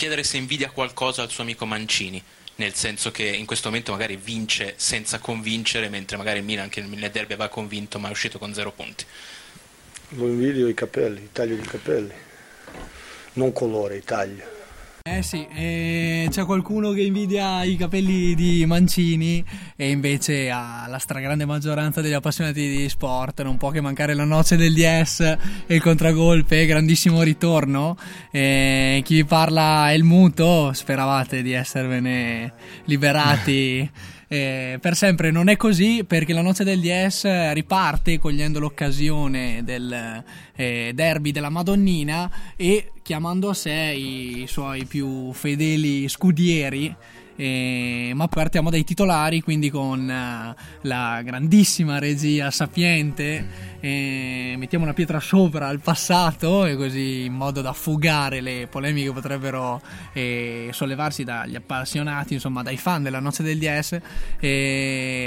Chiedere se invidia qualcosa al suo amico Mancini, nel senso che in questo momento magari vince senza convincere, mentre magari il Milan che nel derby aveva convinto ma è uscito con zero punti. Lo invidio i capelli, i taglio di capelli. Non colore, i taglio. Eh sì, eh, c'è qualcuno che invidia i capelli di Mancini e invece ha la stragrande maggioranza degli appassionati di sport. Non può che mancare la noce del DS e il contragolpe, grandissimo ritorno. Eh, chi vi parla è il muto, speravate di esservene liberati. Eh, per sempre non è così perché la noce del DS riparte cogliendo l'occasione del eh, derby della Madonnina e chiamando a sé i suoi più fedeli scudieri. Eh, ma partiamo dai titolari, quindi con uh, la grandissima regia sapiente. Eh, mettiamo una pietra sopra al passato, e così in modo da fugare le polemiche che potrebbero eh, sollevarsi dagli appassionati, insomma, dai fan della Noce del DS.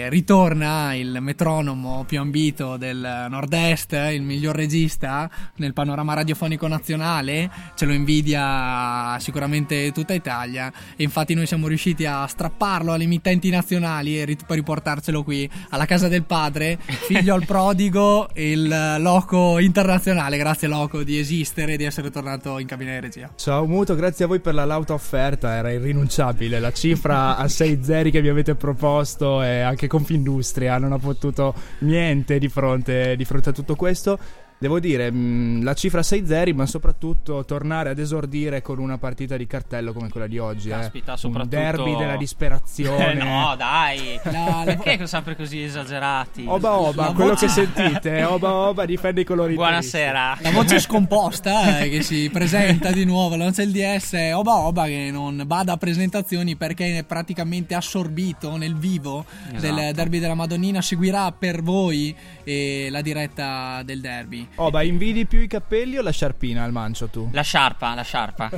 ritorna il metronomo più ambito del nord-est, il miglior regista nel panorama radiofonico nazionale. Ce lo invidia sicuramente tutta Italia. E infatti, noi siamo riusciti a strapparlo alle emittenti nazionali e rit- riportarcelo qui alla casa del padre, figlio al prodigo, il loco internazionale. Grazie Loco di esistere e di essere tornato in cabina di regia. Ciao Muto, grazie a voi per la lauta offerta, era irrinunciabile. La cifra a 6 zeri che mi avete proposto e anche Confindustria non ha potuto niente di fronte, di fronte a tutto questo. Devo dire, mh, la cifra 6 zeri, ma soprattutto tornare ad esordire con una partita di cartello come quella di oggi. Caspita, eh. soprattutto... Un derby della disperazione. Eh, no, dai. No, perché sono sempre così esagerati? Oba oba, La quello voce- che sentite, oba oba difende i colori. Buonasera. La voce scomposta eh, che si presenta di nuovo, la noce del DS è Oba Oba che non bada a presentazioni perché è praticamente assorbito nel vivo del Esatto. derby della Madonnina, seguirà per voi eh, la diretta del derby. Oba, invidi più i capelli o la sciarpina al mancio tu? La sciarpa, la sciarpa.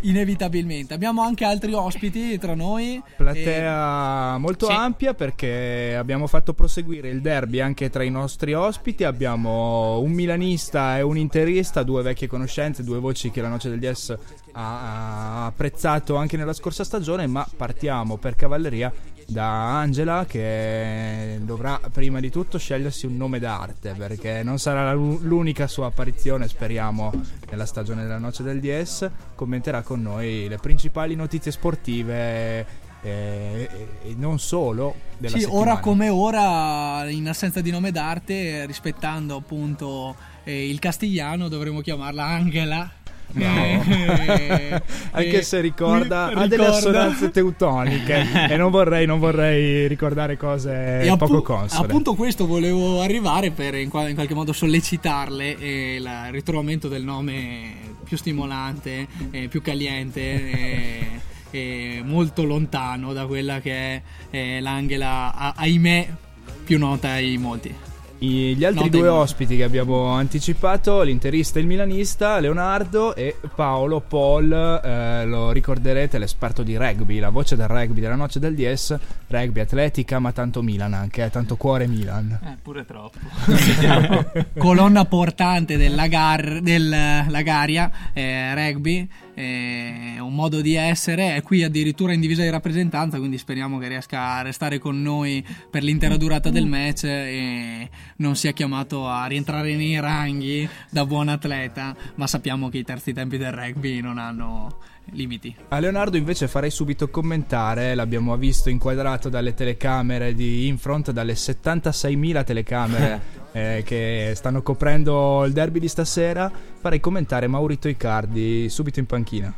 Inevitabilmente. Abbiamo anche altri ospiti tra noi. Platea molto Sì. ampia perché abbiamo fatto proseguire il derby anche tra i nostri ospiti. Abbiamo un milanista e un interista, due vecchie conoscenze, due voci che la Noce del DS ha, ha apprezzato anche nella scorsa stagione. Ma partiamo per cavalleria da Angela che dovrà prima di tutto scegliersi un nome d'arte perché non sarà l'u- l'unica sua apparizione, speriamo, nella stagione della Noce del DS. Commenterà con noi le principali notizie sportive e, e- e non solo della Sì, settimana. ora come ora, in assenza di nome d'arte, eh, rispettando appunto eh, il castigliano, dovremmo chiamarla Angela. Eh, Anche eh, se ricorda, qui- ha delle ricorda- assonanze teutoniche e non vorrei, non vorrei ricordare cose E appu- poco console. Appunto questo volevo arrivare per in, qua- in qualche modo sollecitarle e la- il ritrovamento del nome più stimolante, eh, più caliente e, e molto lontano da quella che è eh, l'Angela, ahimè, più nota ai molti. I- Gli altri No, due ospiti che abbiamo anticipato, l'interista e il milanista, Leonardo e Paolo Paul, eh, lo ricorderete, l'esperto di rugby, la voce del rugby della noce del DS, rugby atletica, ma tanto Milan anche, eh, tanto cuore Milan. Eh, pure troppo. colonna portante del, lagar, del Lagaria eh, rugby eh, un modo di essere è qui addirittura in divisa di rappresentanza quindi speriamo che riesca a restare con noi per l'intera durata del match e non sia chiamato a rientrare nei ranghi da buon atleta ma sappiamo che i terzi tempi del rugby non hanno limiti A Leonardo invece farei subito commentare, l'abbiamo visto inquadrato dalle telecamere di Infront, dalle 76.000 telecamere eh, che stanno coprendo il derby di stasera, farei commentare Maurito Icardi subito in panchina.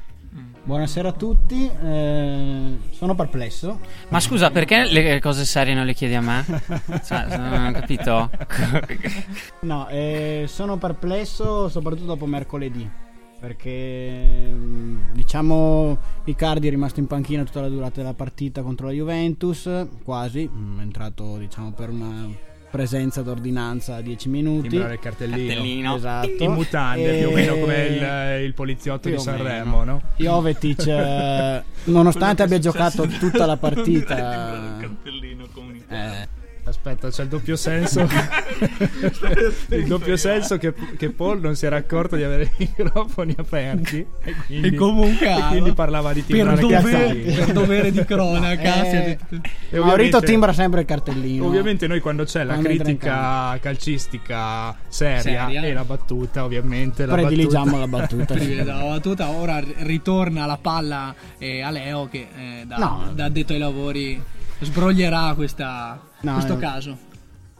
Buonasera a tutti, eh, sono perplesso. Ma scusa, perché le cose serie non le chiedi a me? Cioè, non ho capito. No, eh, sono perplesso soprattutto dopo mercoledì. Perché mm, diciamo Icardi è rimasto in panchina tutta la durata della partita contro la Juventus, quasi, mm, è entrato diciamo per una presenza d'ordinanza a 10 minuti. Timbrare il cartellino. Cartellino. Esatto. In mutande, E- più o meno come il, il poliziotto più di Sanremo, no? Jovetic, eh, nonostante abbia giocato tutta la partita, cartellino eh, Aspetta, c'è il doppio senso. il doppio senso che, che Paul non si era accorto di avere i microfoni aperti. E, quindi, E comunque e quindi parlava di per timbrare dovere, cartellini. per dovere di cronaca Eh, E Maurito timbra sempre il cartellino. Ovviamente noi quando c'è la critica calcistica seria, Seria. e la battuta, ovviamente la prediligiamo battuta- la battuta. la battuta ora ritorna la palla eh, a Leo che eh, da, No. da addetto ai lavori sbroglierà questa- No, questo eh. caso.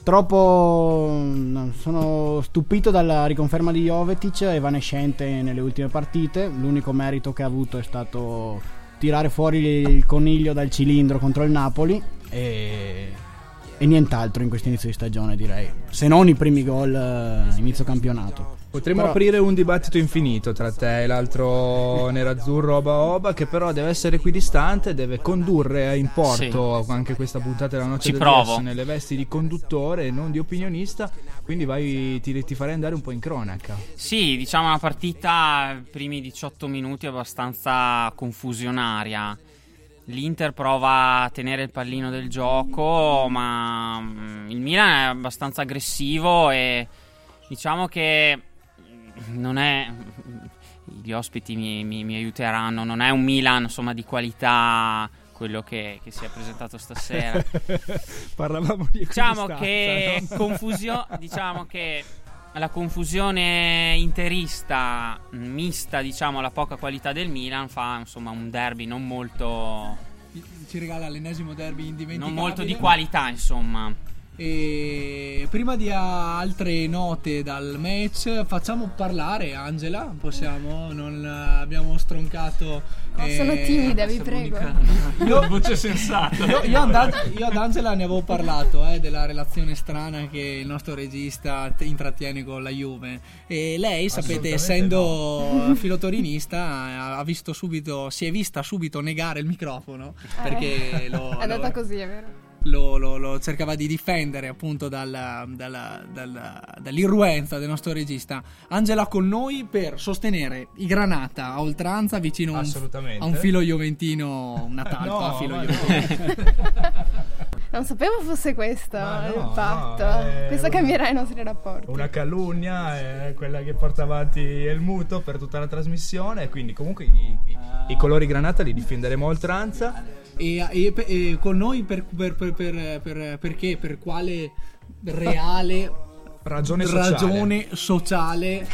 Troppo no, sono stupito dalla riconferma di Jovetic, evanescente nelle ultime partite. L'unico merito che ha avuto è stato tirare fuori il coniglio dal cilindro contro il Napoli e, e nient'altro in questo inizio di stagione, direi. Se non i primi gol eh, inizio campionato. Potremmo Però- aprire un dibattito infinito tra te e l'altro nerazzurro Oba Oba che però deve essere equidistante, deve condurre in porto anche questa puntata della noce Ci del provo. Nelle vesti di conduttore e non di opinionista, quindi vai, ti, ti farei andare un po' in cronaca. Sì, diciamo una partita, i primi 18 minuti abbastanza confusionaria. L'Inter prova a tenere il pallino del gioco, ma mm, il Milan è abbastanza aggressivo e diciamo che non è gli ospiti mi, mi- mi aiuteranno, non è un Milan insomma di qualità quello che, che si è presentato stasera. Parlavamo di Diciamo che, no? confusio- diciamo che la confusione interista mista diciamo alla poca qualità del Milan fa insomma un derby non molto, Ci regala l'ennesimo derby indimenticabile. non molto di qualità insomma E prima di altre note dal match, facciamo parlare Angela. Possiamo? Non eh, abbiamo stroncato. No, sono eh, timida, vi prego. Io, Voce sensata. io, io and- io ad Angela ne avevo parlato eh, della relazione strana che il nostro regista t- intrattiene con la Juve. E lei, sapete, essendo filotorinista, ha ha visto subito, si è vista subito negare il microfono perché lo, È andata lo- così, è vero? Lo, lo- lo cercava di difendere appunto dalla- dalla- dalla- dall'irruenza del nostro regista. Angela con noi per sostenere i Granata a oltranza vicino a un, a un filo juventino, una talpa No, filo juventino. Non sapevo fosse questo Ma no, il fatto. no, questo un- cambierà i nostri rapporti. Una calunnia è quella che porta avanti il muto per tutta la trasmissione. Quindi, comunque, i, i- i colori granata li difenderemo a oltranza. E, e- e con noi per, per- per- per- per- perché? Per quale reale Ragione sociale. ragione sociale?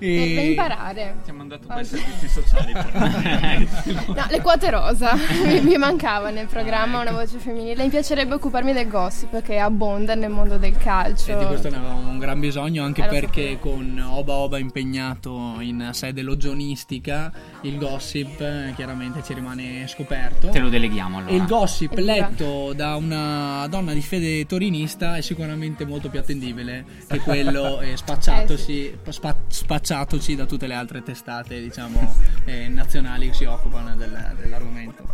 E- per imparare. Ti ha mandato per servizi sociali. No, le quote rosa. mi, mi mancava nel programma una voce femminile. Mi piacerebbe occuparmi del gossip che abbonda nel mondo del calcio. E di questo ne avevamo un gran bisogno anche Eh, lo perché sapevo. con Oba Oba impegnato in sede logionistica il gossip eh, chiaramente ci rimane scoperto. te lo deleghiamo allora E il gossip Evviva. letto da una donna di fede torinista è sicuramente molto più attendibile che quello eh, spacciatosi, spa- spacciatoci da tutte le altre testate diciamo eh, nazionali che si occupano del- dell'argomento.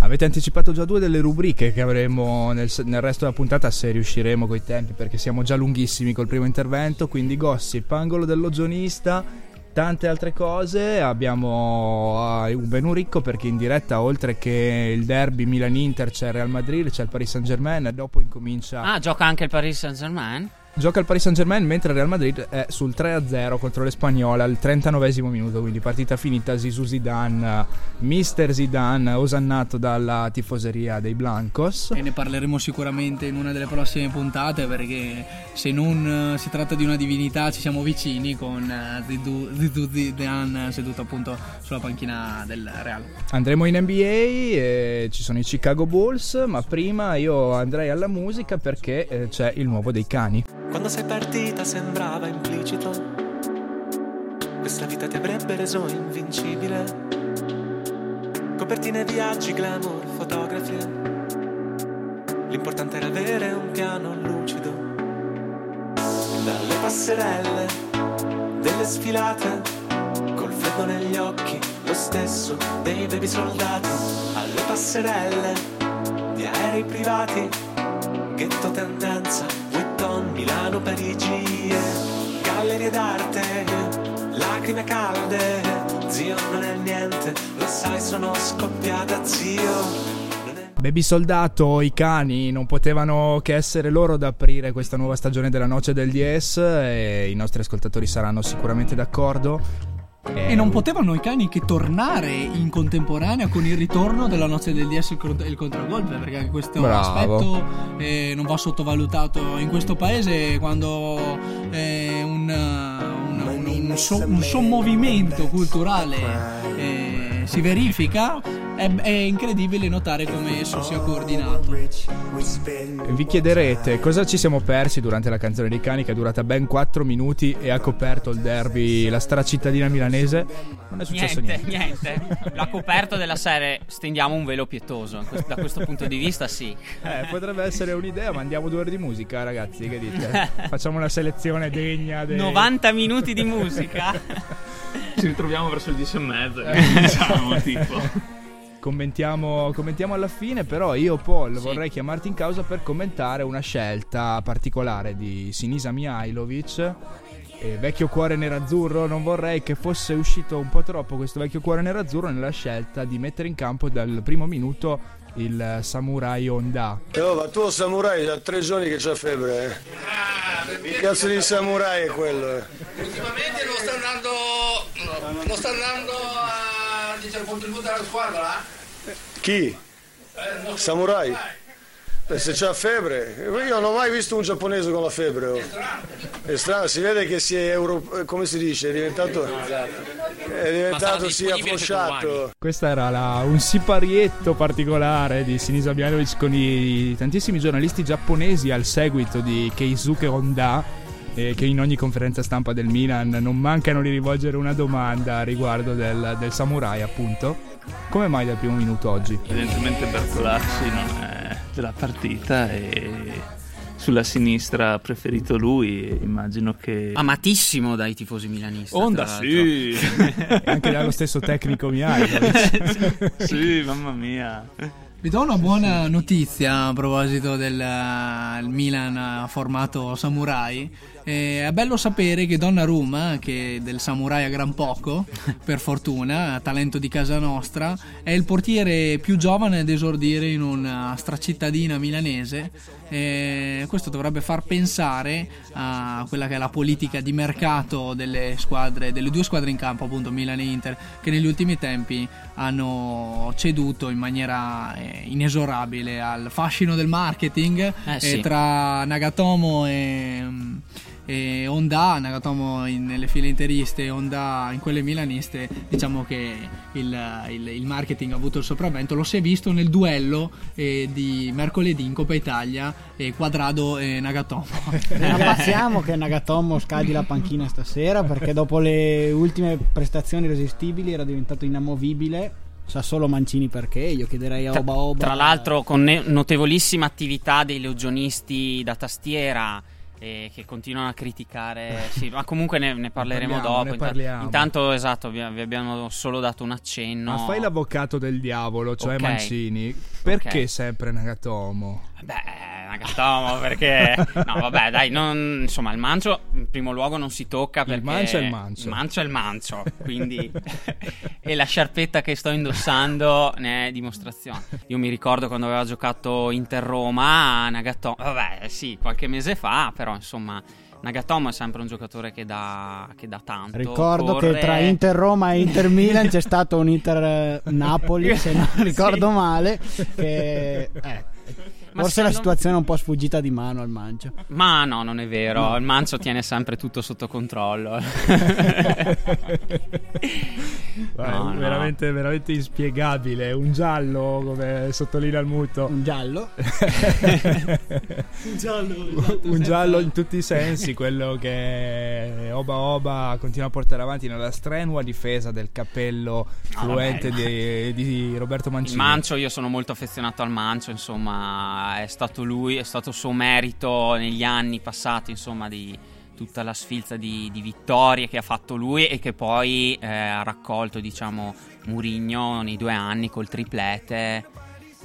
Avete anticipato già due delle rubriche che avremo nel, nel resto della puntata se riusciremo coi tempi perché siamo già lunghissimi col primo intervento, quindi gossip, angolo del logionista, tante altre cose, abbiamo eh, un menù ricco perché in diretta oltre che il derby Milan-Inter c'è il Real Madrid, c'è il Paris Saint-Germain e dopo incomincia... ah gioca anche il Paris Saint Germain Gioca il Paris Saint-Germain mentre il Real Madrid è sul 3-0 contro l'Espagnola al 39 minuto, quindi partita finita Zizou Zidane, Mister Zidane, osannato dalla tifoseria dei Blancos. E ne parleremo sicuramente in una delle prossime puntate perché se non eh, si tratta di una divinità ci siamo vicini con eh, Zidou Zidou Zidane seduto appunto sulla panchina del Real. Andremo in NBA e ci sono i Chicago Bulls, ma prima io andrei alla musica perché eh, c'è il nuovo dei cani. Quando sei partita sembrava implicito. Questa vita ti avrebbe reso invincibile. Copertine, viaggi, glamour, fotografie. L'importante era avere un piano lucido. Dalle passerelle, delle sfilate, sguardo negli occhi, lo stesso dei baby soldati, alle passerelle di aerei privati, ghetto tendenza, Milano, Parigi, gallerie d'arte, lacrime calde, zio non è niente, lo sai sono scoppiata zio. Baby Soldato, i cani non potevano che essere loro ad aprire questa nuova stagione della Noce del DS e i nostri ascoltatori saranno sicuramente d'accordo. E non potevano i cani che tornare in contemporanea con il ritorno della noce del DS e il cont- il contragolpe, perché anche questo Bravo. aspetto eh, non va sottovalutato in questo paese quando eh, un, un- un- un so- sommovimento culturale eh, si verifica. È, è incredibile notare come esso sia coordinato. Vi chiederete cosa ci siamo persi durante la canzone dei cani che è durata ben 4 minuti e ha coperto il derby, la stracittadina milanese. Non è successo Niente, niente. niente. L'ha coperto della serie stendiamo un velo pietoso. Da questo punto di vista, sì. Eh, potrebbe essere un'idea, ma andiamo due ore di musica, ragazzi. Che dite? Facciamo una selezione degna dei 90 minuti di musica. Ci ritroviamo verso il 10 e mezza, diciamo, tipo. Commentiamo, commentiamo alla fine, però io Paul vorrei chiamarti in causa per commentare una scelta particolare di Sinisa Mihailovic. eh, vecchio cuore nerazzurro, non vorrei che fosse uscito un po' troppo questo vecchio cuore nerazzurro nella scelta di mettere in campo dal primo minuto il samurai Honda. Eh, oh, ma tu samurai da tre giorni che c'ha febbre, eh. Che cazzo di samurai è quello, eh? Ultimamente non sta andando, non sta andando a diciamo, il contributo della squadra? Chi? Samurai? Beh, se c'ha febbre, io non ho mai visto un giapponese con la febbre. oh. È strano, si vede che si è euro, eh, come si dice, è diventato, è diventato si è disponibile per afflosciato. Questo era la- un siparietto particolare di Sinisa Mihailovic con i tantissimi giornalisti giapponesi al seguito di Keisuke Honda eh, che in ogni conferenza stampa del Milan non mancano di rivolgere una domanda a riguardo del, del samurai appunto. Come mai dal primo minuto oggi? Evidentemente Bertolacci non è della partita e sulla sinistra ha preferito lui. Immagino che. Amatissimo dai tifosi milanisti. Onda, sì. Anche dallo stesso tecnico Mihailovic. sì, mamma mia. Vi do una buona notizia a proposito del eh, il Milan ha formato Samurai. Eh, è bello sapere che Donnarumma, che del Samurai a gran poco, per fortuna, talento di casa nostra, è il portiere più giovane ad esordire in una stracittadina milanese. Eh, questo dovrebbe far pensare a quella che è la politica di mercato delle squadre, delle due squadre in campo, appunto Milan e Inter, che negli ultimi tempi hanno ceduto in maniera eh, inesorabile al fascino del marketing Eh, eh, sì. tra Nagatomo e, e Honda, Nagatomo in- nelle file interiste e Honda in quelle milaniste, diciamo che il, il- il marketing ha avuto il sopravvento, lo si è visto nel duello eh, di mercoledì in Coppa Italia eh, Quadrado e Nagatomo. Non passiamo che Nagatomo scaldi la panchina stasera perché dopo le ultime prestazioni irresistibili era diventato inamovibile. Sa solo Mancini perché, io chiederei a Oba Oba. tra l'altro con notevolissima attività dei legionisti da tastiera eh, che continuano a criticare. Sì, ma comunque ne, ne parleremo parliamo, dopo. ne parliamo. Intanto, esatto, vi, vi abbiamo solo dato un accenno. Ma fai l'avvocato del diavolo, cioè Ok. Mancini. Perché Ok. sempre Nagatomo? Beh, Nagatomo perché... No, vabbè, dai, non- insomma, il mancio in primo luogo non si tocca perché... mancio è il mancio. Il mancio è il mancio, quindi... e la sciarpetta che sto indossando ne è dimostrazione. Io mi ricordo quando aveva giocato Inter-Roma, Nagatomo... Vabbè, sì, qualche mese fa, però insomma... Nagatomo è sempre un giocatore che dà, che dà tanto. Ricordo corre- che tra Inter Roma e Inter Milan c'è stato un Inter Napoli, se non ricordo Sì. male. Che, eh, Ma forse la situazione è un po' sfuggita di mano al Mancio. Ma no, non è vero. Il Mancio tiene sempre tutto sotto controllo. Guarda, No, no. veramente, veramente inspiegabile. Un giallo, come sottolinea il muto. Un giallo? Un giallo, Un giallo in tutti i sensi, quello che Oba Oba continua a portare avanti nella strenua difesa del cappello Ah, fluente vabbè. di, di Roberto Il Mancini. Mancio, io sono molto affezionato al Mancio, insomma, è stato lui, è stato suo merito negli anni passati, insomma, di, tutta la sfilza di, di vittorie che ha fatto lui e che poi eh, ha raccolto, diciamo, Murigno nei due anni col triplete.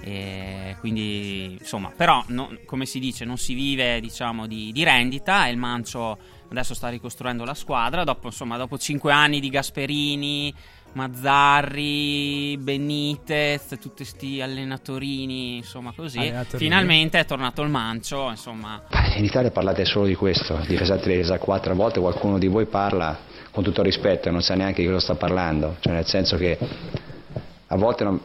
E quindi, insomma, però, no- come si dice, non si vive, diciamo, di, di rendita e il Mancio adesso sta ricostruendo la squadra. Dopo, insomma, dopo cinque anni di Gasperini, Mazzarri, Benitez, tutti questi alllenatorini, insomma, così. Alleenatorini. Finalmente è tornato il Mancio, insomma. In Italia parlate solo di questo, difesa 3, difesa 4, a volte qualcuno di voi parla con tutto rispetto e non sa neanche di cosa sta parlando, cioè nel senso che a volte non-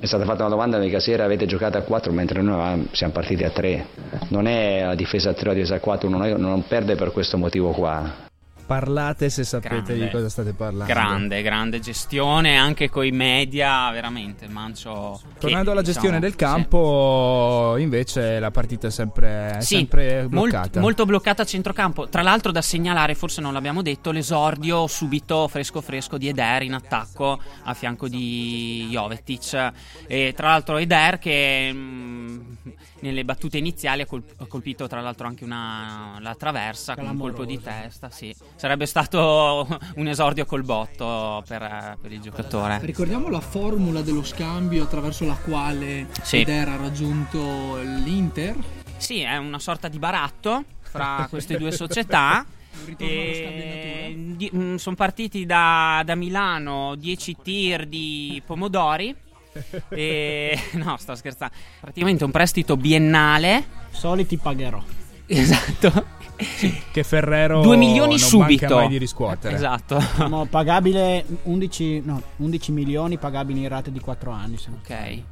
è stata fatta una domanda mica sera avete giocato a 4 mentre noi avevamo- siamo partiti a 3, non è la difesa a 3 o la difesa a 4, non, è- non perde per questo motivo qua. Parlate se sapete Grande. di cosa state parlando. Grande, grande gestione anche coi media, veramente. Il Mancio. che, Tornando alla gestione diciamo, del campo, invece la partita è sempre, è Sì, sempre molt- bloccata. molto bloccata a centrocampo. Tra l'altro, da segnalare, forse non l'abbiamo detto, l'esordio subito fresco fresco di Eder in attacco a fianco di Jovetic. E tra l'altro, Eder che mm, nelle battute iniziali ha col- ha colpito, tra l'altro, anche una, la traversa con un colpo di testa. Sì. Sarebbe stato un esordio col botto per, eh, per il giocatore. Ricordiamo la formula dello scambio attraverso la quale Sì. Eder ha raggiunto l'Inter. Sì, è una sorta di baratto fra queste due società. allo sono partiti da, da Milano 10 tir di pomodori. e, no, sto scherzando. Praticamente un prestito biennale. Soliti pagherò. Esatto. Che Ferrero 2 milioni non subito. manca mai di riscuotere. Esatto. Siamo pagabile 11, no, 11 milioni pagabili in rate di 4 anni. Ok.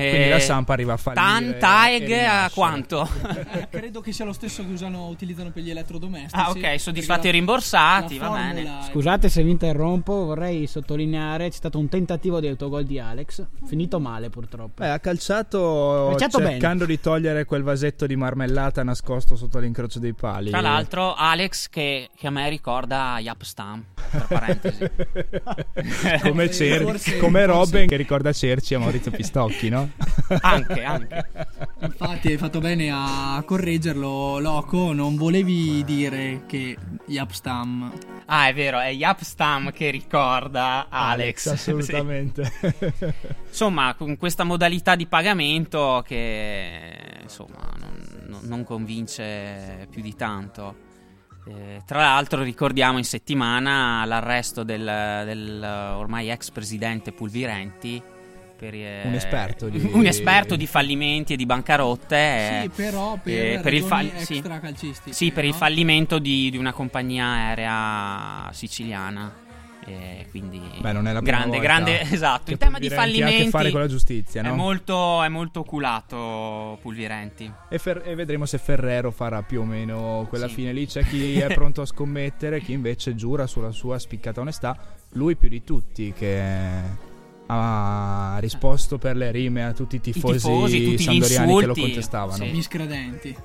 Quindi la Samp arriva a Tan fallire. Taeg e a quanto? Eh, credo che sia lo stesso che usano, utilizzano per gli elettrodomestici. Ah, ok, soddisfatti e rimborsati, va bene. Scusate se vi interrompo, vorrei sottolineare c'è stato un tentativo di autogol di Alex, finito male purtroppo. Beh, ha calciato, Calciato bene. cercando di togliere quel vasetto di marmellata nascosto sotto l'incrocio dei pali. Tra l'altro, Alex che, che a me ricorda Yapstam. Tra parentesi. come, Cer- Forse- come forse- Robin che ricorda Cerci a Maurizio Pistocchi, no? anche, anche. Infatti hai fatto bene a correggerlo, Loco. Non volevi dire che Yapstam. Ah, è vero, è Yapstam che ricorda Alex. assolutamente. Insomma, con questa modalità di pagamento che insomma non, non- non convince più di tanto. Eh, tra l'altro ricordiamo in settimana l'arresto del, del ormai ex presidente Pulvirenti. Per, eh, Un esperto di- un esperto di fallimenti e di bancarotte. Sì, eh, però per, eh, per il fall- sì. Sì, per il no? fallimento di, di una compagnia aerea siciliana. Eh, quindi Beh, non è la prima grande, grande, esatto. Il tema di Pulvirenti ha a che fallimenti fare con la giustizia, è, no? molto, è molto oculato Pulvirenti. E, Fer- e vedremo se Ferrero farà più o meno quella Sì. fine lì. C'è chi è pronto a scommettere, chi invece giura sulla sua spiccata onestà. Lui più di tutti che ha risposto per le rime a tutti i tifosi, tifosi, tutti sandoriani che lo insulti, contestavano. sì. miscredenti.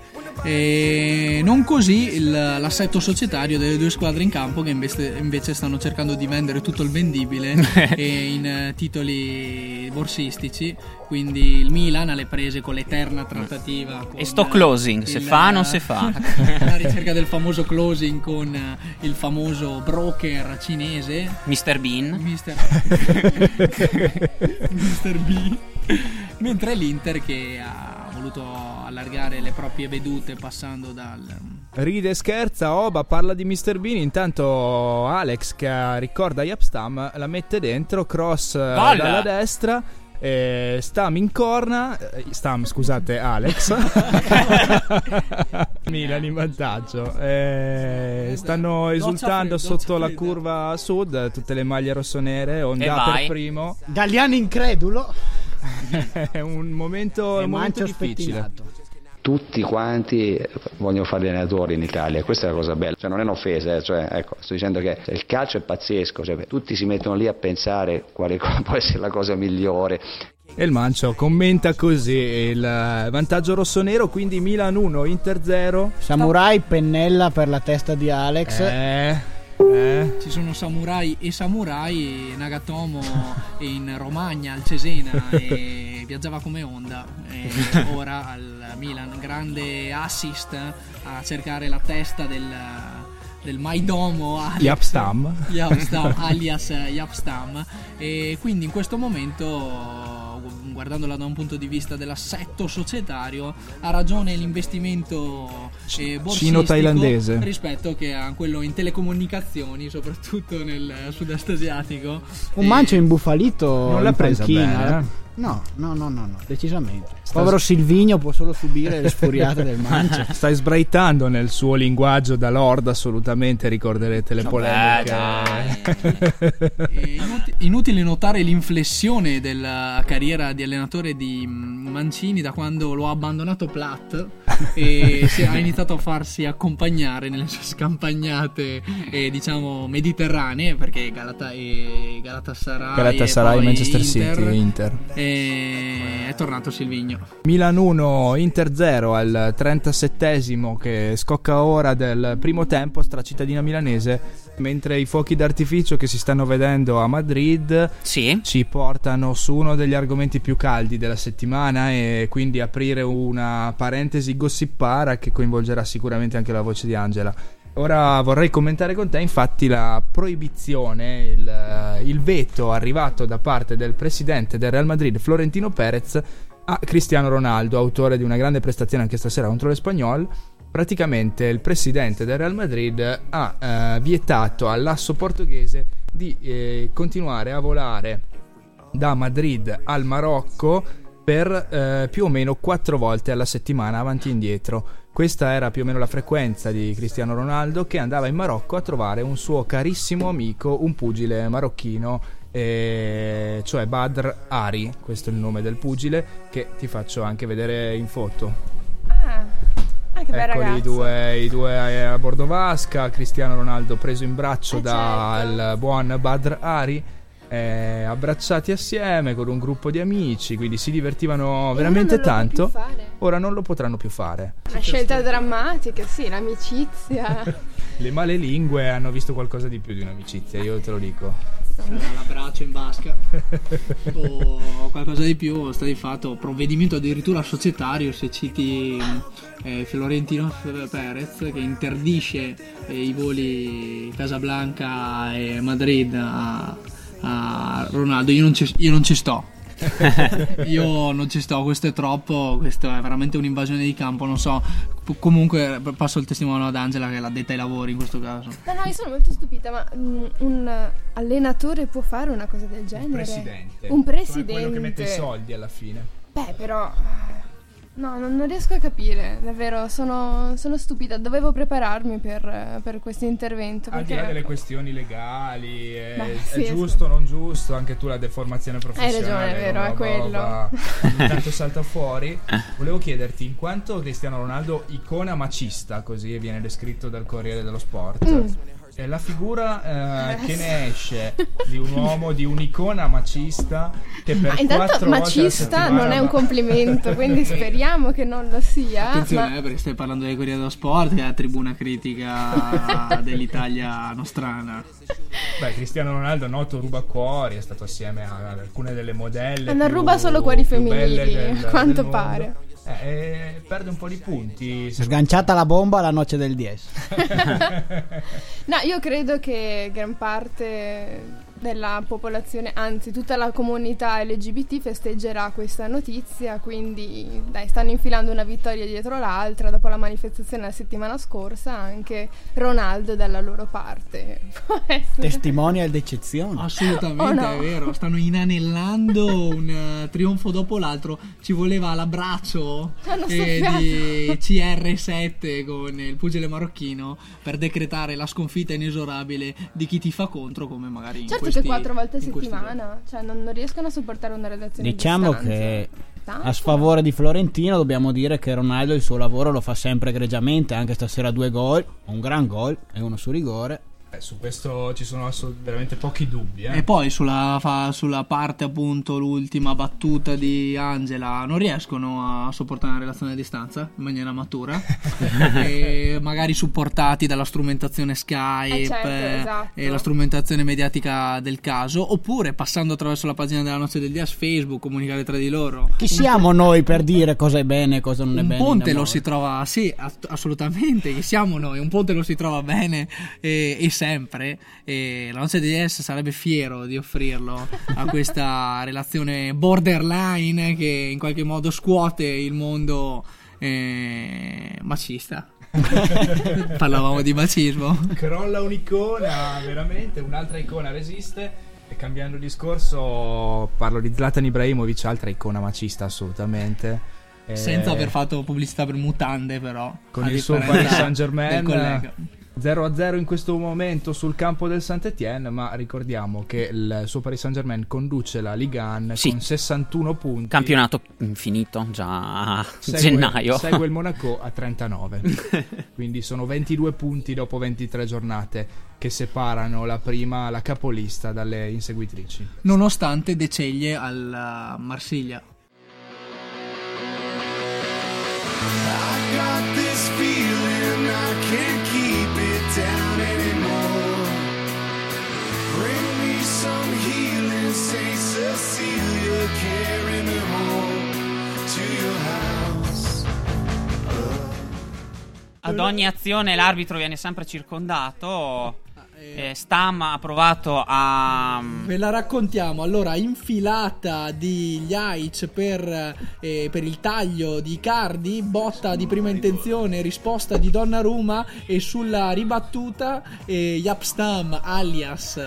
E non così il- l'assetto societario delle due squadre in campo che invece, invece stanno cercando di vendere tutto il vendibile e in eh, titoli borsistici. Quindi il Milan ha le prese con l'eterna trattativa. con, E sto closing, se il- fa, non se fa. la ricerca del famoso closing con eh, il famoso broker cinese. Mr. Bean. Mister, Mister B. Mentre l'Inter che ha voluto allargare le proprie vedute passando dal... Ride, scherza, Oba parla di Mr. Bean. Intanto Alex che ricorda Yapstam la mette dentro, cross eh, Gol! dalla destra. Eh, Stam in corna, eh, Stam scusate Alex, Milan in vantaggio. Eh, stanno esultando sotto la curva sud, tutte le maglie rossonere, Onda per primo. Galliani incredulo È un momento, e un momento difficile. Tutti quanti vogliono fare gli allenatori in Italia, questa è la cosa bella, cioè non è un'offesa, eh, cioè, ecco, sto dicendo che il calcio è pazzesco, cioè, tutti si mettono lì a pensare quale può essere la cosa migliore, E il Mancio commenta così il vantaggio rossonero, quindi Milan 1, Inter 0. Samurai pennella per la testa di Alex. Eh, eh. Ci sono samurai e samurai, Nagatomo è in Romagna, al Cesena e viaggiava come onda e ora al Milan, grande assist a cercare la testa del, del Maidomo alias Yapstam. Yapstam, alias Yapstam e quindi in questo momento guardandola da un punto di vista dell'assetto societario ha ragione l'investimento eh, borsistico Cino-thailandese. rispetto che a quello in telecomunicazioni soprattutto nel sud-est asiatico Un E- mancio imbufalito Non l'ha presa panchina, bene, eh. No, no, no, no, no, decisamente. Povero Silvigno può solo subire le sfuriate del mancio. Stai sbraitando nel suo linguaggio da lord, assolutamente ricorderete le polemiche. Inuti- inutile notare l'inflessione della carriera di allenatore di mm, Mancini da quando lo ha abbandonato Platt e si ha iniziato a farsi accompagnare nelle sue scampagnate eh, diciamo mediterranee perché Galata e Galatasaray, Galatasaray, e Manchester Inter, City, Inter. e è tornato Silvigno Milan 1, Inter 0 al 37esimo che scocca ora del primo tempo stra cittadina milanese, mentre i fuochi d'artificio che si stanno vedendo a Madrid Sì. ci portano su uno degli argomenti più caldi della settimana e quindi aprire una parentesi gossipara che coinvolgerà sicuramente anche la voce di Angela. Ora vorrei commentare con te infatti la proibizione, il, il veto arrivato da parte del presidente del Real Madrid Florentino Perez a Cristiano Ronaldo, autore di una grande prestazione anche stasera contro l'Espagnol. Praticamente il presidente del Real Madrid ha eh, vietato all'asso portoghese di eh, continuare a volare da Madrid al Marocco per eh, più o meno quattro volte alla settimana avanti e indietro. Questa era più o meno la frequenza di Cristiano Ronaldo che andava in Marocco a trovare un suo carissimo amico, un pugile marocchino, eh, cioè Badr Ari, questo è il nome del pugile, che ti faccio anche vedere in foto. Ah, ah, che bel Eccoli i ragazzo. due, i due a bordo vasca, Cristiano Ronaldo preso in braccio Eh, dal certo. buon Badr Ari, eh, abbracciati assieme con un gruppo di amici, quindi si divertivano E veramente tanto. Ora non lo potranno più fare. Una scelta drammatica, sì, l'amicizia. Le male lingue hanno visto qualcosa di più di un'amicizia, io te lo dico. L'abbraccio in vasca. O qualcosa di più sta di fatto provvedimento addirittura societario se citi eh, Florentino Perez che interdisce eh, i voli Casablanca e Madrid a, a Ronaldo. Io non ci, io non ci sto io non ci sto, questo è troppo, questo è veramente un'invasione di campo, non so. Comunque passo il testimone ad Angela che è l'addetta ai lavori in questo caso. No, no, io sono molto stupita, ma mm, un allenatore può fare una cosa del genere? Presidente. Un Cioè presidente. quello che mette i soldi alla fine. Beh, però... No, non, non riesco a capire, davvero, sono, sono stupida. Dovevo prepararmi per, per questo intervento. Al di là delle questioni legali, è, Beh, è sì, giusto o non giusto, anche tu la deformazione professionale. ragione, è vero, è quello. roba ogni tanto salta fuori. Volevo chiederti, in quanto Cristiano Ronaldo icona macista, così viene descritto dal Corriere dello Sport, Mm. È la figura eh, che ne esce di un uomo, di un'icona macista che per Ma intanto macista non è un complimento, quindi speriamo che non lo sia. Attenzione, ma- eh, perché stai parlando del Corriere dello Sport, che è la tribuna critica dell'Italia nostrana. Beh, Cristiano Ronaldo, noto rubacuori, è stato assieme a alcune delle modelle. Ma non più- ruba solo cuori femminili, del- a quanto del mondo. pare. Eh, eh, perde un po' di punti. Sganciata la bomba la noce del 10. No, io credo che gran parte della popolazione, anzi tutta la comunità LGBT festeggerà questa notizia, quindi dai, stanno infilando una vittoria dietro l'altra, dopo la manifestazione la settimana scorsa anche Ronaldo dalla loro parte. Può essere. Testimonial d'eccezione. Assolutamente, Oh, no. è vero. Stanno inanellando un eh, trionfo dopo l'altro. Ci voleva l'abbraccio eh, di CR7 con il pugile marocchino per decretare la sconfitta inesorabile di chi ti fa contro, come magari in Certo questi- che quattro volte a settimana, cioè non, non riescono a sopportare una relazione Diciamo che Tanto? a sfavore di Florentino dobbiamo dire che Ronaldo il suo lavoro lo fa sempre egregiamente, anche stasera due gol, un gran gol e uno su rigore. Eh, su questo ci sono veramente pochi dubbi. Eh. E poi sulla, fa- sulla parte appunto l'ultima battuta di Angela non riescono a sopportare una relazione a distanza in maniera matura e magari supportati dalla strumentazione Skype Eh, certo, eh, esatto. e la strumentazione mediatica del caso oppure passando attraverso la pagina della noce del Dias Facebook comunicare tra di loro Chi siamo noi per dire cosa è bene e cosa non è un bene? in ponte lo si trova, sì, ass- assolutamente, chi siamo noi, un ponte lo si trova bene e, e sempre e la nostra DS sarebbe fiero di offrirlo a questa relazione borderline che in qualche modo scuote il mondo eh, macista. Parlavamo di macismo. Crolla un'icona, veramente, un'altra icona resiste. E cambiando discorso, parlo di Zlatan Ibrahimovic, altra icona macista assolutamente. Senza eh, aver fatto pubblicità per mutande, però. Con il suo Paris Saint Germain 0 a 0 in questo momento sul campo del Saint-Étienne, ma ricordiamo che il suo Paris Saint-Germain conduce la Ligue 1 sì. con 61 punti. Campionato finito già a segue, gennaio. Segue il Monaco a 39. Quindi sono 22 punti dopo 23 giornate che separano la prima, la capolista, dalle inseguitrici. Nonostante deceglie alla Marsiglia. I got this feeling I can't Ad ogni azione l'arbitro viene sempre circondato. Eh, Stam ha provato a. Ve la raccontiamo. Allora, infilata di Jaic per, eh, per il taglio di Cardi, botta di prima intenzione, risposta di Donnarumma e sulla ribattuta eh, Yapstam alias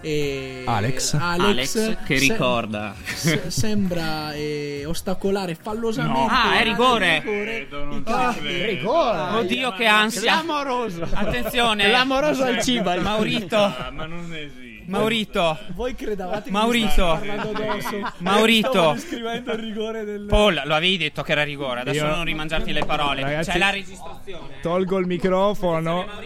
eh, Alex. Alex, che se- ricorda. se- sembra eh, ostacolare fallosamente. Ah, è rigore. Credo, ci Ah, rigore. Oddio, che ansia! Clamoroso. Attenzione, Clamoroso al Cibali. Maurito, ma non esiste. Maurito, Voi credevate che Maurito. Maurito. Stavo descrivendo il rigore del Paul, lo avevi detto che era rigore. Adesso Io- non rimangiarti le parole. Ragazzi- C'è la registrazione. Tolgo il microfono.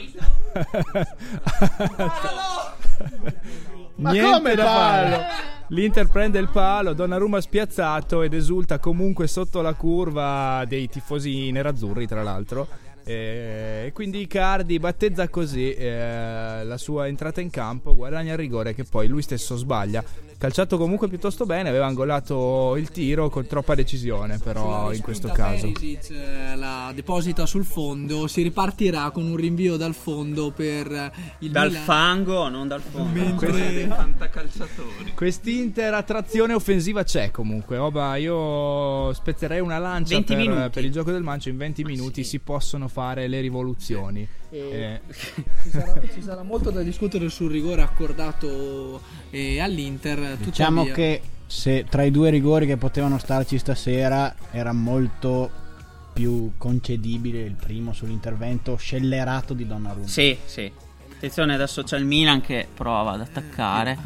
Ma Niente come da palo? fare. L'Inter prende il palo, Donnarumma spiazzato ed esulta comunque sotto la curva dei tifosi nerazzurri, tra l'altro. E quindi Icardi battezza così eh, la sua entrata in campo, guadagna il rigore che poi lui stesso sbaglia. Calciato comunque piuttosto bene, aveva angolato il tiro con troppa decisione, però in questo caso. Perisic eh, la deposita sul fondo, si ripartirà con un rinvio dal fondo per eh, il Dal Milan. fango, non dal fondo. Mentre- Dei fantacalciatori. Quest'Inter a trazione offensiva c'è comunque. Oba, io spezzerei una lancia 20 per, minuti. per il gioco del mancio. In 20 minuti si possono fare le rivoluzioni. Eh, ci, sarà, ci sarà molto da discutere sul rigore accordato eh, all'Inter. Diciamo tuttavia- che se tra i due rigori che potevano starci stasera era molto più concedibile il primo sull'intervento scellerato di Donnarumma. Sì, sì. Attenzione, adesso c'è il Milan che prova ad attaccare.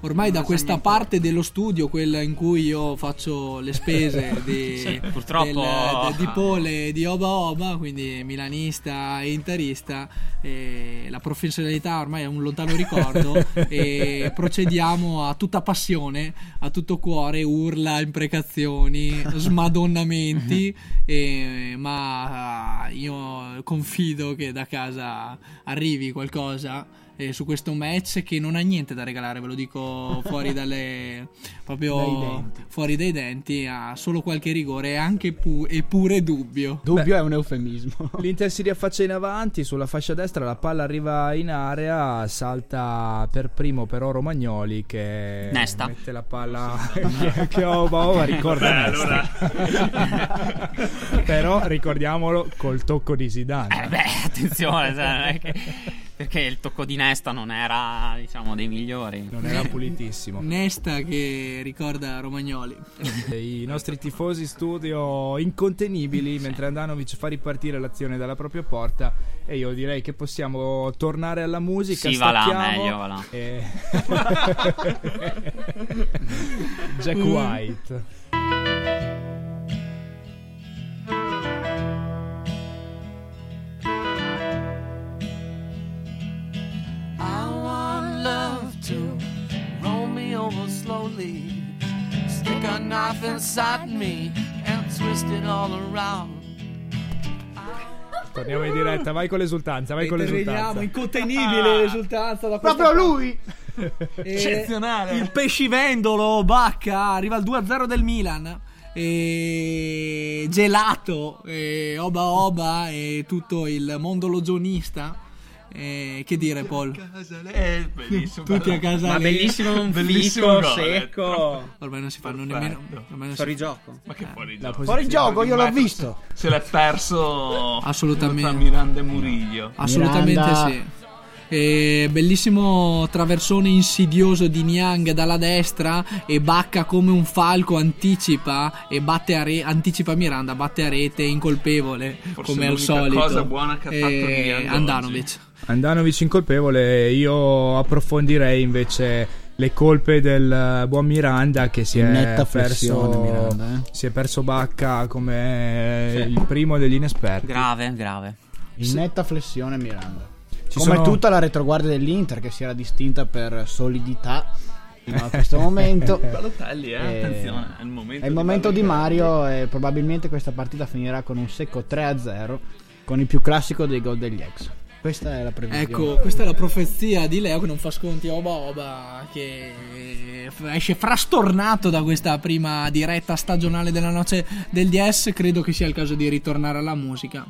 Ormai da questa parte dello studio, quella in cui io faccio le spese di, Sì, purtroppo- del- de- di Pole e di Oba Oba, quindi milanista e interista, eh, la professionalità ormai è un lontano ricordo e procediamo a tutta passione, a tutto cuore, urla, imprecazioni, smadonnamenti, eh, ma eh, io confido che da casa arrivi qualcosa eh, su questo match che non ha niente da regalare, ve lo dico fuori dalle proprio Dai denti. fuori dai denti, ha solo qualche rigore anche pu- e pure dubbio. Dubbio è un eufemismo. L'Inter si riaffaccia in avanti sulla fascia destra, la palla arriva in area, salta per primo però Romagnoli che Nesta. mette la palla che, che Oba Oba ricorda Beh, Nesta. però ricordiamolo col tocco di Zidane. Eh beh, attenzione, cioè, non è che- perché il tocco di Nesta non era, diciamo, dei migliori. Non era pulitissimo. Nesta che ricorda Romagnoli. I nostri tifosi studio incontenibili mentre Andanovic fa ripartire l'azione dalla propria porta e io direi che possiamo tornare alla musica. Sì, va là, meglio, va là. e- Jack White. Inside me and twist it all around. Torniamo in diretta, vai con l'esultanza, vai con Vediamo, l'esultanza. incontenibile l'esultanza da Proprio parte. lui! E Eccezionale. Il pescivendolo Bacca arriva al 2-0 del Milan. E gelato, e oba oba e tutto il mondo logionista. E che dire, Paul? Eh, bellissimo. Tutti a casa Ma lì. bellissimo un Bellissimo fico gol, eh, secco. Ormai non si fanno nemmeno. ormai non si- Fuori gioco. Ma che fuori gioco. Fuori gioco, io l'ho visto. Se l'è perso Assolutamente. Miranda e Muriglio. Assolutamente Miranda. sì. E bellissimo traversone insidioso di Niang dalla destra e Bacca come un falco anticipa e batte a re- anticipa Miranda, batte a rete incolpevole Forse come al solito. cosa buona che ha fatto E Niang Andanovic. Andanovic incolpevole, io approfondirei invece le colpe del buon Miranda che si è perso flessione, Miranda, eh. si è perso Bacca come eh, il primo degli inesperti. Grave, grave. In netta flessione Miranda. Ci Come sono- tutta la retroguardia dell'Inter che si era distinta per solidità fino a questo momento. Balotelli, eh, Eh, attenzione, è il momento È il di momento di Balotelli. Mario e probabilmente questa partita finirà con un secco 3-0 con il più classico dei gol degli ex. Questa è la previsione. Ecco, questa è la profezia di Leo che non fa sconti a Oba Oba che esce frastornato da questa prima diretta stagionale della noce del DS. Credo che sia il caso di ritornare alla musica.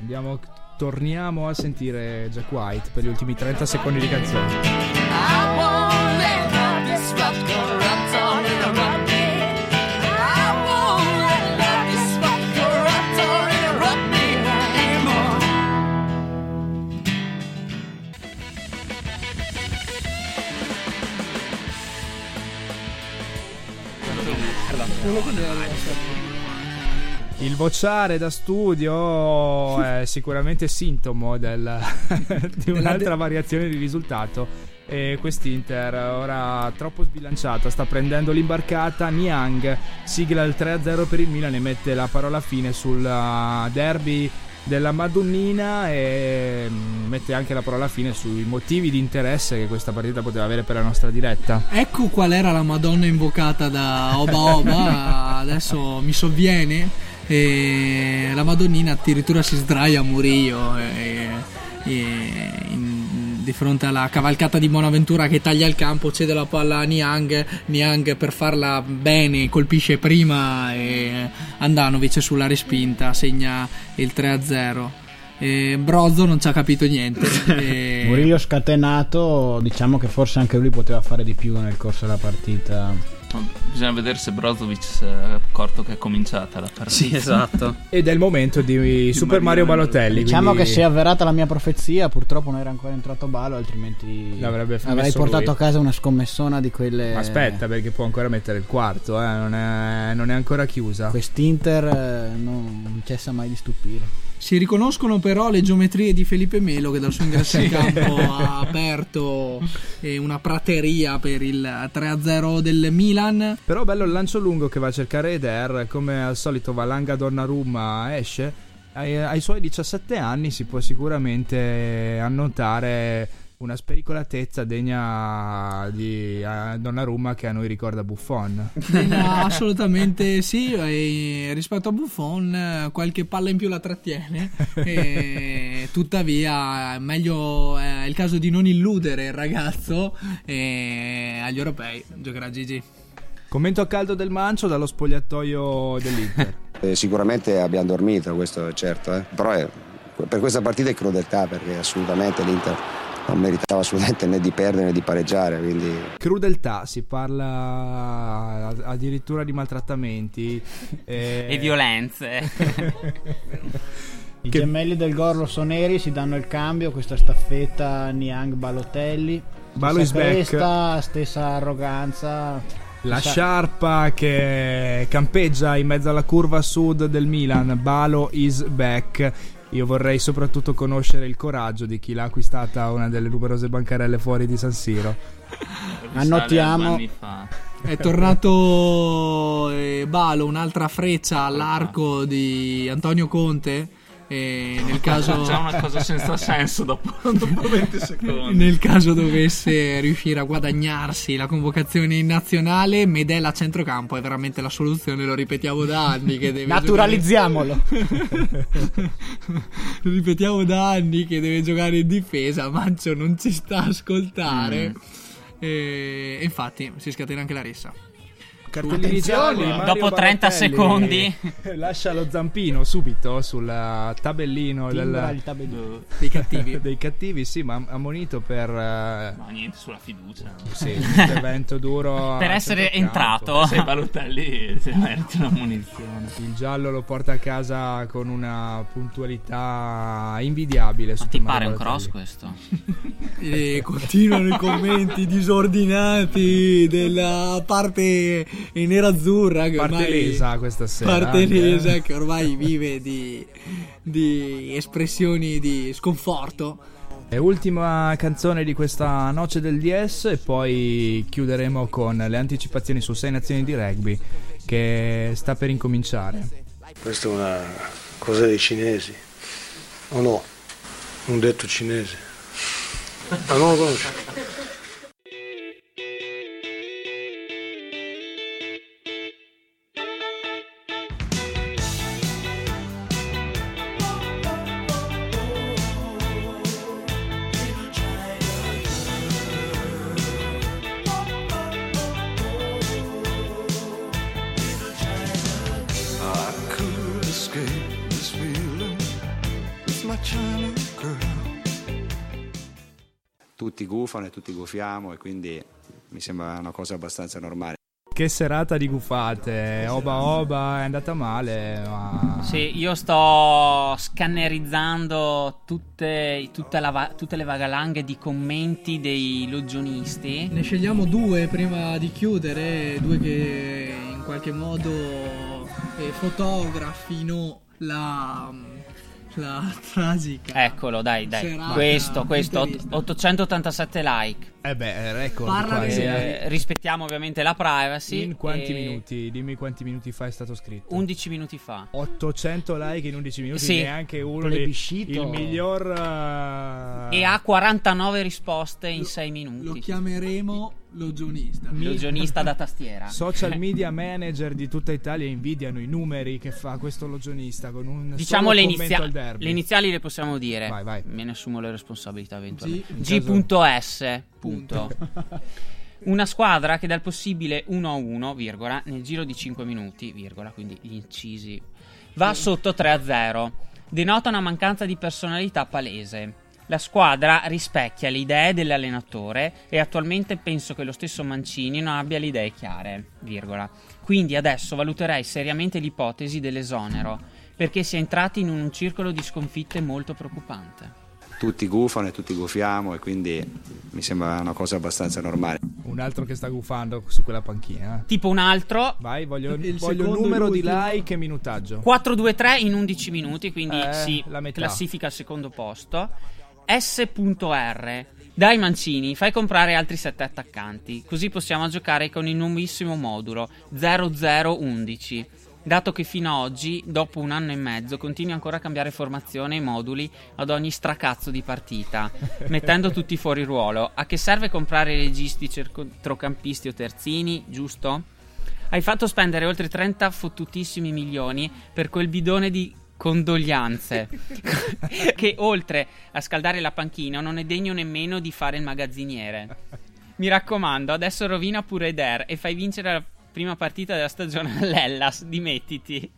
Andiamo, torniamo a sentire Jack White per gli ultimi 30 secondi di canzone. I won't let Il vociare da studio è sicuramente sintomo del- di un'altra variazione di risultato. E quest'Inter ora troppo sbilanciata, sta prendendo l'imbarcata. Niang sigla il 3-0 per il Milan e mette la parola fine sul uh, derby della Madonnina e mm, mette anche la parola fine sui motivi di interesse che questa partita poteva avere per la nostra diretta. Ecco qual era la Madonna invocata da Oba Oba, adesso mi sovviene. E la Madonnina addirittura si sdraia a Murillo e- e in- di fronte alla cavalcata di Bonaventura che taglia il campo, cede la palla a Niang. Niang per farla bene colpisce prima e Andanovic sulla respinta segna il 3-0. E Brozzo non ci ha capito niente. E- Murillo scatenato, diciamo che forse anche lui poteva fare di più nel corso della partita. Bisogna vedere se Brozovic si è accorto che è cominciata la partita. Sì, esatto. Ed è il momento di Super Mario Balotelli. Diciamo quindi che si è avverata la mia profezia, purtroppo non era ancora entrato Balo, altrimenti L'avrebbe avrei portato lui. a casa una scommessona di quelle... Aspetta, perché può ancora mettere il quarto, eh, non, è, non è ancora chiusa. Quest'Inter eh, non cessa mai di stupire. Si riconoscono però le geometrie di Felipe Melo che dal suo ingresso in campo ha aperto eh, una prateria per il 3-0 del Milan. Però bello il lancio lungo che va a cercare Eder, come al solito Valanga Donnarumma esce. Ai, ai suoi 17 anni si può sicuramente annotare una spericolatezza degna di eh, Donnarumma che a noi ricorda Buffon. Assolutamente sì, e rispetto a Buffon eh, qualche palla in più la trattiene. E tuttavia, meglio è il caso di non illudere il ragazzo e agli europei giocherà Gigi. Commento a caldo del Mancio dallo spogliatoio dell'Inter. Eh, sicuramente abbiamo dormito, questo è certo, eh. però è- per questa partita è crudeltà perché assolutamente l'Inter non meritava assolutamente né di perdere né di pareggiare, quindi Crudeltà, si parla addirittura di maltrattamenti eh, E violenze. I Che- gemelli del gol rossoneri si danno il cambio, questa staffetta Niang Balotelli. Balo is stessa back. cresta, stessa arroganza. La Sa- sciarpa che campeggia in mezzo alla curva sud del Milan, Balo is back. Io vorrei soprattutto conoscere il coraggio di chi l'ha acquistata una delle numerose bancarelle fuori di San Siro. Annotiamo. È tornato eh, Balo, un'altra freccia all'arco di Antonio Conte E nel caso C'è una cosa senza senso dopo, dopo 20 secondi. nel caso dovesse riuscire a guadagnarsi la convocazione in nazionale, Medella a centrocampo è veramente la soluzione, lo ripetiamo da anni che deve Naturalizziamolo. giocare- lo ripetiamo da anni che deve giocare in difesa, Mancio non ci sta a ascoltare. Mm. E e infatti si scatena anche la rissa. Cartellini gialli, eh. Mario Dopo 30 Balotelli secondi. lascia lo zampino subito sul eh, tabellino Timbra del- il tabellino. Dei cattivi. dei cattivi, sì, ma ammonito per eh, No, niente sulla fiducia. sì, intervento duro Per a essere entrato. Se Balotelli si merita una munizione. Il giallo lo porta a casa con una puntualità invidiabile. su Ti Mario pare un cross questo? E continuano i commenti disordinati della parte nerazzurra che Parte ormai lesa questa sera. parte anche, eh. che ormai vive di, di espressioni di sconforto. E ultima canzone di questa noce del DS e poi chiuderemo con le anticipazioni su 6 nazioni di rugby che sta per incominciare. Questa è una cosa dei cinesi. O no? Un detto cinese. Ah, non lo conosci? Tutti gufano e tutti gufiamo e quindi mi sembra una cosa abbastanza normale. Che serata di gufate, oba oba è andata male, ma... Sì, io sto scannerizzando tutte, tutta la va- tutte le vagalanghe di commenti dei loggionisti. Ne scegliamo due prima di chiudere, due che in qualche modo eh, fotografino la, la tragica. Eccolo, dai, dai. Serata Questo, questo, ot- interista. 887 like. Eh beh, record Parla quasi. bene. Eh, rispettiamo ovviamente la privacy. In quanti e minuti? Dimmi quanti minuti fa è stato scritto. 11 minuti fa. 800 like in 11 minuti, Sì. neanche uno dei, il miglior eh, E ha 49 risposte in 6 Lo minuti. chiameremo logionista. Logionista da tastiera. social media manager di tutta Italia invidiano i numeri che fa questo logionista con un Diciamo solo le, commento inizia- al derby. le iniziali le possiamo dire. Vai, vai. Me ne assumo le responsabilità eventuali. G- G.S. Punto. Una squadra che dal possibile 1-1, virgola, nel giro di 5 minuti, virgola, quindi gli incisi, va sotto 3-0. Denota una mancanza di personalità palese. La squadra rispecchia le idee dell'allenatore e attualmente penso che lo stesso Mancini non abbia le idee chiare, virgola. Quindi adesso valuterei seriamente l'ipotesi dell'esonero, perché si è entrati in un circolo di sconfitte molto preoccupante. Tutti gufano e tutti gufiamo e quindi mi sembra una cosa abbastanza normale. Un altro che sta gufando su quella panchina. eh. Tipo un altro, Vai, voglio, Il voglio numero di like e minutaggio. 4-2-3 in 11 minuti, quindi Eh, si la metà. classifica al secondo posto. S.R. Dai Mancini, fai comprare altri 7 attaccanti, così possiamo giocare con il nuovissimo modulo 0011. Dato che fino ad oggi, dopo un anno e mezzo, continui ancora a cambiare formazione e moduli ad ogni stracazzo di partita, mettendo tutti fuori ruolo. A che serve comprare registi, centrocampisti o terzini, giusto? Hai fatto spendere oltre 30 fottutissimi milioni per quel bidone di condoglianze che oltre a scaldare la panchina non è degno nemmeno di fare il magazziniere. Mi raccomando, adesso rovina pure Eder e fai vincere la prima partita della stagione all'Ellas, dimettiti.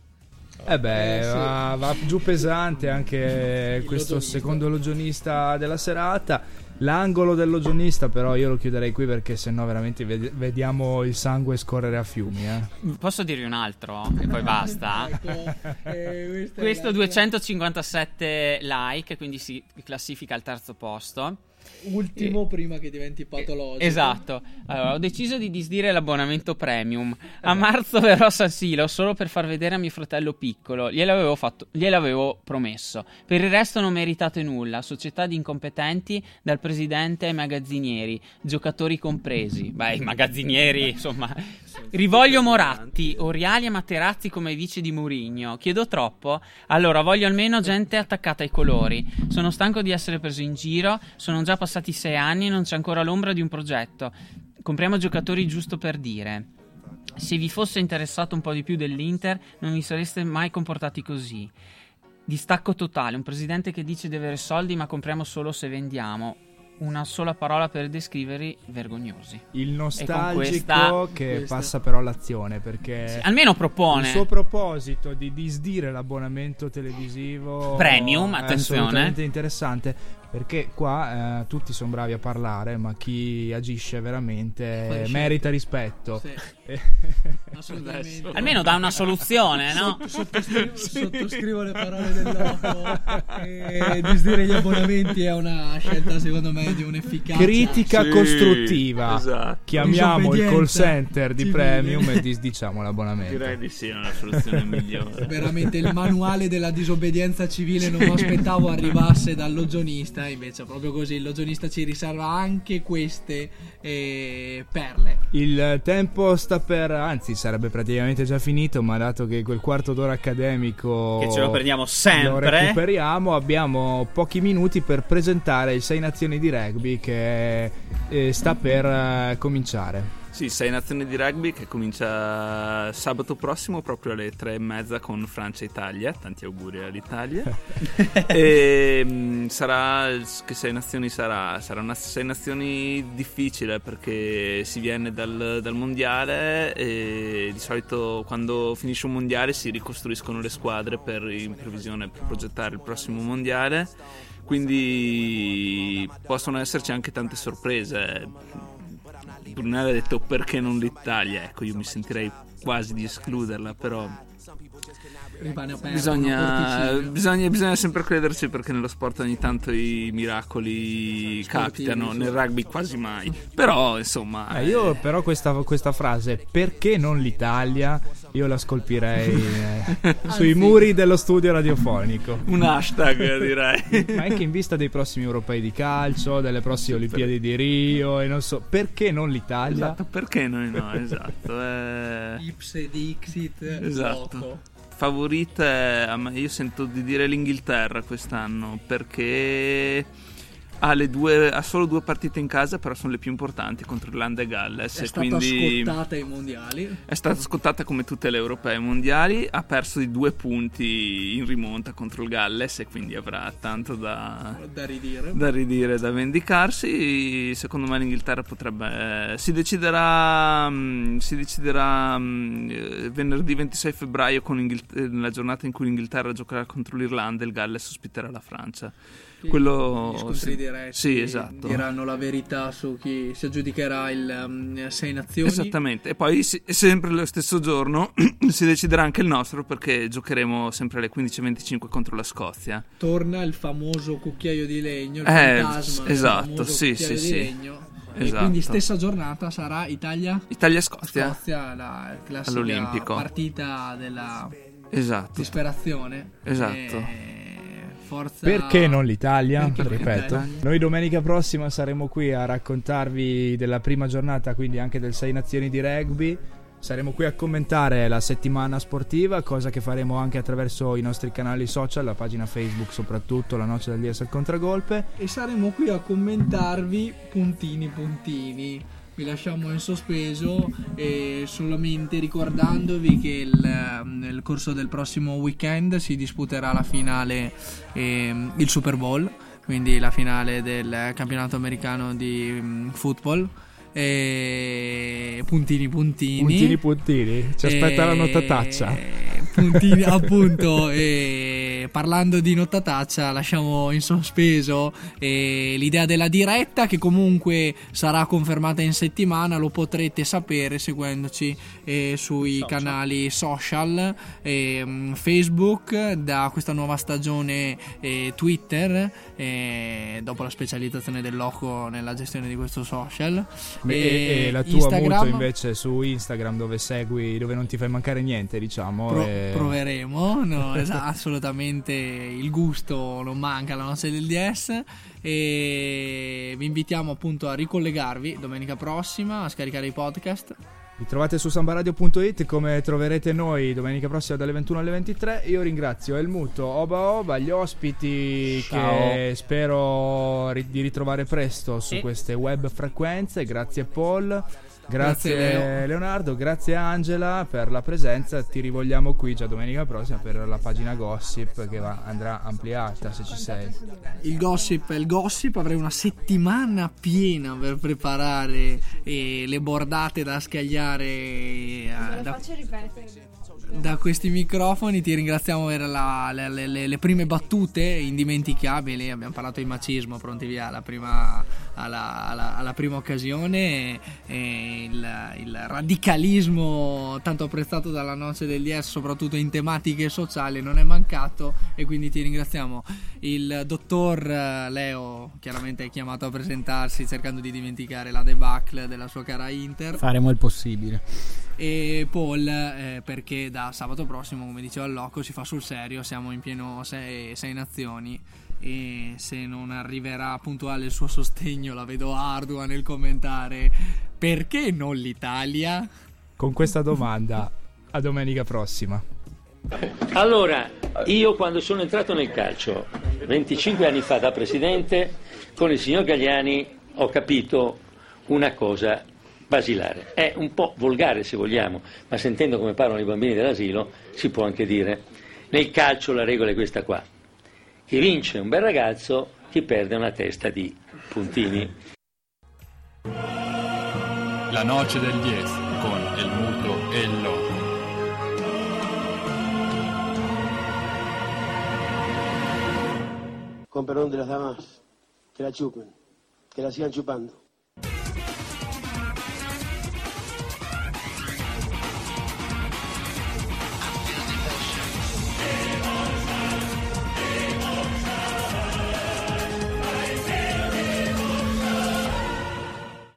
Eh beh, Eh, sì. va, va giù pesante anche questo logionista. secondo logionista della serata. L'angolo del logionista, però, io lo chiuderei qui perché sennò veramente ved- vediamo il sangue scorrere a fiumi. Eh. Posso dirvi un altro? E poi basta. Eh, Questo 257 like, quindi si classifica al terzo posto. Ultimo prima che diventi patologico. Esatto. Allora, ho deciso di disdire l'abbonamento premium. A marzo verrò a San Silo solo per far vedere a mio fratello piccolo. Gliel'avevo, fatto, gliel'avevo promesso. Per il resto non meritate nulla. Società di incompetenti, dal presidente ai magazzinieri, giocatori compresi. Beh, i magazzinieri, insomma. Rivoglio Moratti, Oriali e Materazzi come vice di Murigno. Chiedo troppo? Allora, voglio almeno gente attaccata ai colori. Sono stanco di essere preso in giro. Sono già passati sei anni e non c'è ancora l'ombra di un progetto. Compriamo giocatori giusto per dire. Se vi fosse interessato un po' di più dell'Inter, non vi sareste mai comportati così. Distacco totale, un presidente che dice di avere soldi ma compriamo solo se vendiamo. Una sola parola per descriverli, vergognosi. Il nostalgico questa- che questa- passa però all'azione perché Sì, almeno propone. il suo proposito di disdire l'abbonamento televisivo Premium, è attenzione. assolutamente interessante perché qua eh, tutti sono bravi a parlare ma chi agisce veramente merita rispetto Sì. Assolutamente. Almeno dà una soluzione, no? Sottoscrivo, sottoscrivo le parole del loco. E disdire gli abbonamenti è una scelta, secondo me, di un'efficacia. critica Sì, costruttiva esatto. chiamiamo il call center di premium e disdiciamo l'abbonamento Direi di sì, è una soluzione migliore. Veramente il manuale della disobbedienza civile non mi aspettavo arrivasse dal logionista, invece proprio così il logionista ci riserva anche queste eh, perle. Il tempo sta per, anzi sarebbe praticamente già finito, ma dato che quel quarto d'ora accademico Che ce lo prendiamo lo sempre. recuperiamo, abbiamo pochi minuti per presentare il 6 nazioni di rugby che eh, sta per eh, cominciare. Sì, sei nazioni di rugby che comincia sabato prossimo proprio alle tre e mezza con Francia e Italia. Tanti auguri all'Italia. e mh, sarà che sei nazioni sarà? Sarà una sei nazioni difficile perché si viene dal, dal mondiale e di solito quando finisce un mondiale si ricostruiscono le squadre per in previsione per progettare il prossimo mondiale. Quindi possono esserci anche tante sorprese. Brunella ha detto perché non l'Italia, ecco io mi sentirei quasi di escluderla, però Rimane aperto. bisogna, bisogna, bisogna sempre crederci perché nello sport ogni tanto i miracoli capitano, sì. nel rugby quasi mai. Però insomma... Eh, io però questa, questa frase, perché non l'Italia, io la scolpirei eh, sui muri dello studio radiofonico. Un hashtag direi. Ma anche in vista dei prossimi europei di calcio, delle prossime Olimpiadi di Rio e non so, perché non l'Italia? Esatto, perché noi no? Esatto. eh. Ipse Dixit. Esatto. loco. Me- io sento di dire l'Inghilterra quest'anno perché ha, le due, ha solo due partite in casa, però sono le più importanti contro Irlanda e Galles. È stata scottata ai mondiali. è stata scottata come tutte le europee mondiali. Ha perso di due punti in rimonta contro il Galles e quindi avrà tanto da, Da ridire. da ridire, da vendicarsi. Secondo me l'Inghilterra potrebbe. eh, si deciderà. mm, si deciderà mm, eh, venerdì 26 febbraio, con Inghil- eh, giornata in cui l'Inghilterra giocherà contro l'Irlanda e il Galles ospiterà la Francia. Quello. Gli scontri sì. Diretti Sì, esatto. diranno la verità su chi si aggiudicherà il um, Sei Nazioni. Esattamente, e poi si- sempre lo stesso giorno si deciderà anche il nostro perché giocheremo sempre alle 15.25 contro la Scozia. Torna il famoso cucchiaio di legno, il Eh, fantasma esatto, famoso sì, sì, sì. legno. Esatto. quindi stessa giornata sarà Italia Italia-Scozia. Scozia, la classica All'Olimpico. partita della Esatto. disperazione. Esatto. E forza Perché non l'Italia? Perché Ripeto. l'Italia? Noi domenica prossima saremo qui a raccontarvi della prima giornata, quindi anche del 6 nazioni di rugby. Saremo qui a commentare la settimana sportiva, cosa che faremo anche attraverso i nostri canali social, la pagina Facebook soprattutto, la noce del DS al contragolpe. e saremo qui a commentarvi puntini puntini. Vi lasciamo in sospeso e solamente ricordandovi che il, ehm, nel corso del prossimo weekend si disputerà la finale, ehm, il Super Bowl, quindi la finale del campionato americano di mm, football. E puntini puntini. Puntini puntini, ci aspetta la E- notataccia. Puntini appunto e parlando di nottataccia, lasciamo in sospeso eh, l'idea della diretta che comunque sarà confermata in settimana, lo potrete sapere seguendoci eh, sui social. canali social, ehm, Facebook, da questa nuova stagione eh, Twitter, eh, dopo la specializzazione del loco nella gestione di questo social. E, e, e la tua Instagram, invece su Instagram dove segui, dove non ti fai mancare niente, diciamo. Pro, e... Proveremo, no, esatto, assolutamente il gusto non manca alla noce del DS e vi invitiamo appunto a ricollegarvi domenica prossima a scaricare i podcast. Vi trovate su sambaradio.it come troverete noi domenica prossima dalle 21 alle 23. Io ringrazio Elmuto, Oba Oba, gli ospiti Ciao. che spero di ritrovare presto su queste web frequenze. Grazie Paul. Grazie, grazie Leonardo, grazie Angela per la presenza. Ti rivogliamo qui già domenica prossima per la pagina Gossip che va, andrà ampliata se ci sei. Il Gossip, il Gossip avrei una settimana piena per preparare eh, le bordate da scagliare. Eh, da... faccio ripetere da questi microfoni ti ringraziamo per la, le, le, le, prime battute indimenticabili. Abbiamo parlato di macismo, pronti via alla prima, alla, alla, alla prima occasione. E il, il, radicalismo tanto apprezzato dalla noce del DS, soprattutto in tematiche sociali, non è mancato. E quindi ti ringraziamo. Il dottor Leo, chiaramente è chiamato a presentarsi cercando di dimenticare la debacle della sua cara Inter. Faremo il possibile e Paul eh, perché da sabato prossimo come diceva il Loco si fa sul serio siamo in pieno sei, sei nazioni e se non arriverà puntuale il suo sostegno la vedo ardua nel commentare perché non l'Italia? Con questa domanda a domenica prossima. Allora io quando sono entrato nel calcio 25 anni fa da presidente con il signor Gagliani ho capito una cosa basilare. È un po' volgare se vogliamo, ma sentendo come parlano i bambini dell'asilo si può anche dire. Nel calcio la regola è questa qua. Chi vince è un bel ragazzo, chi perde una testa di puntini. La noce del 10 con il muto e il loco. Con perdón de las damas, que la chupen, que la sigan chupando.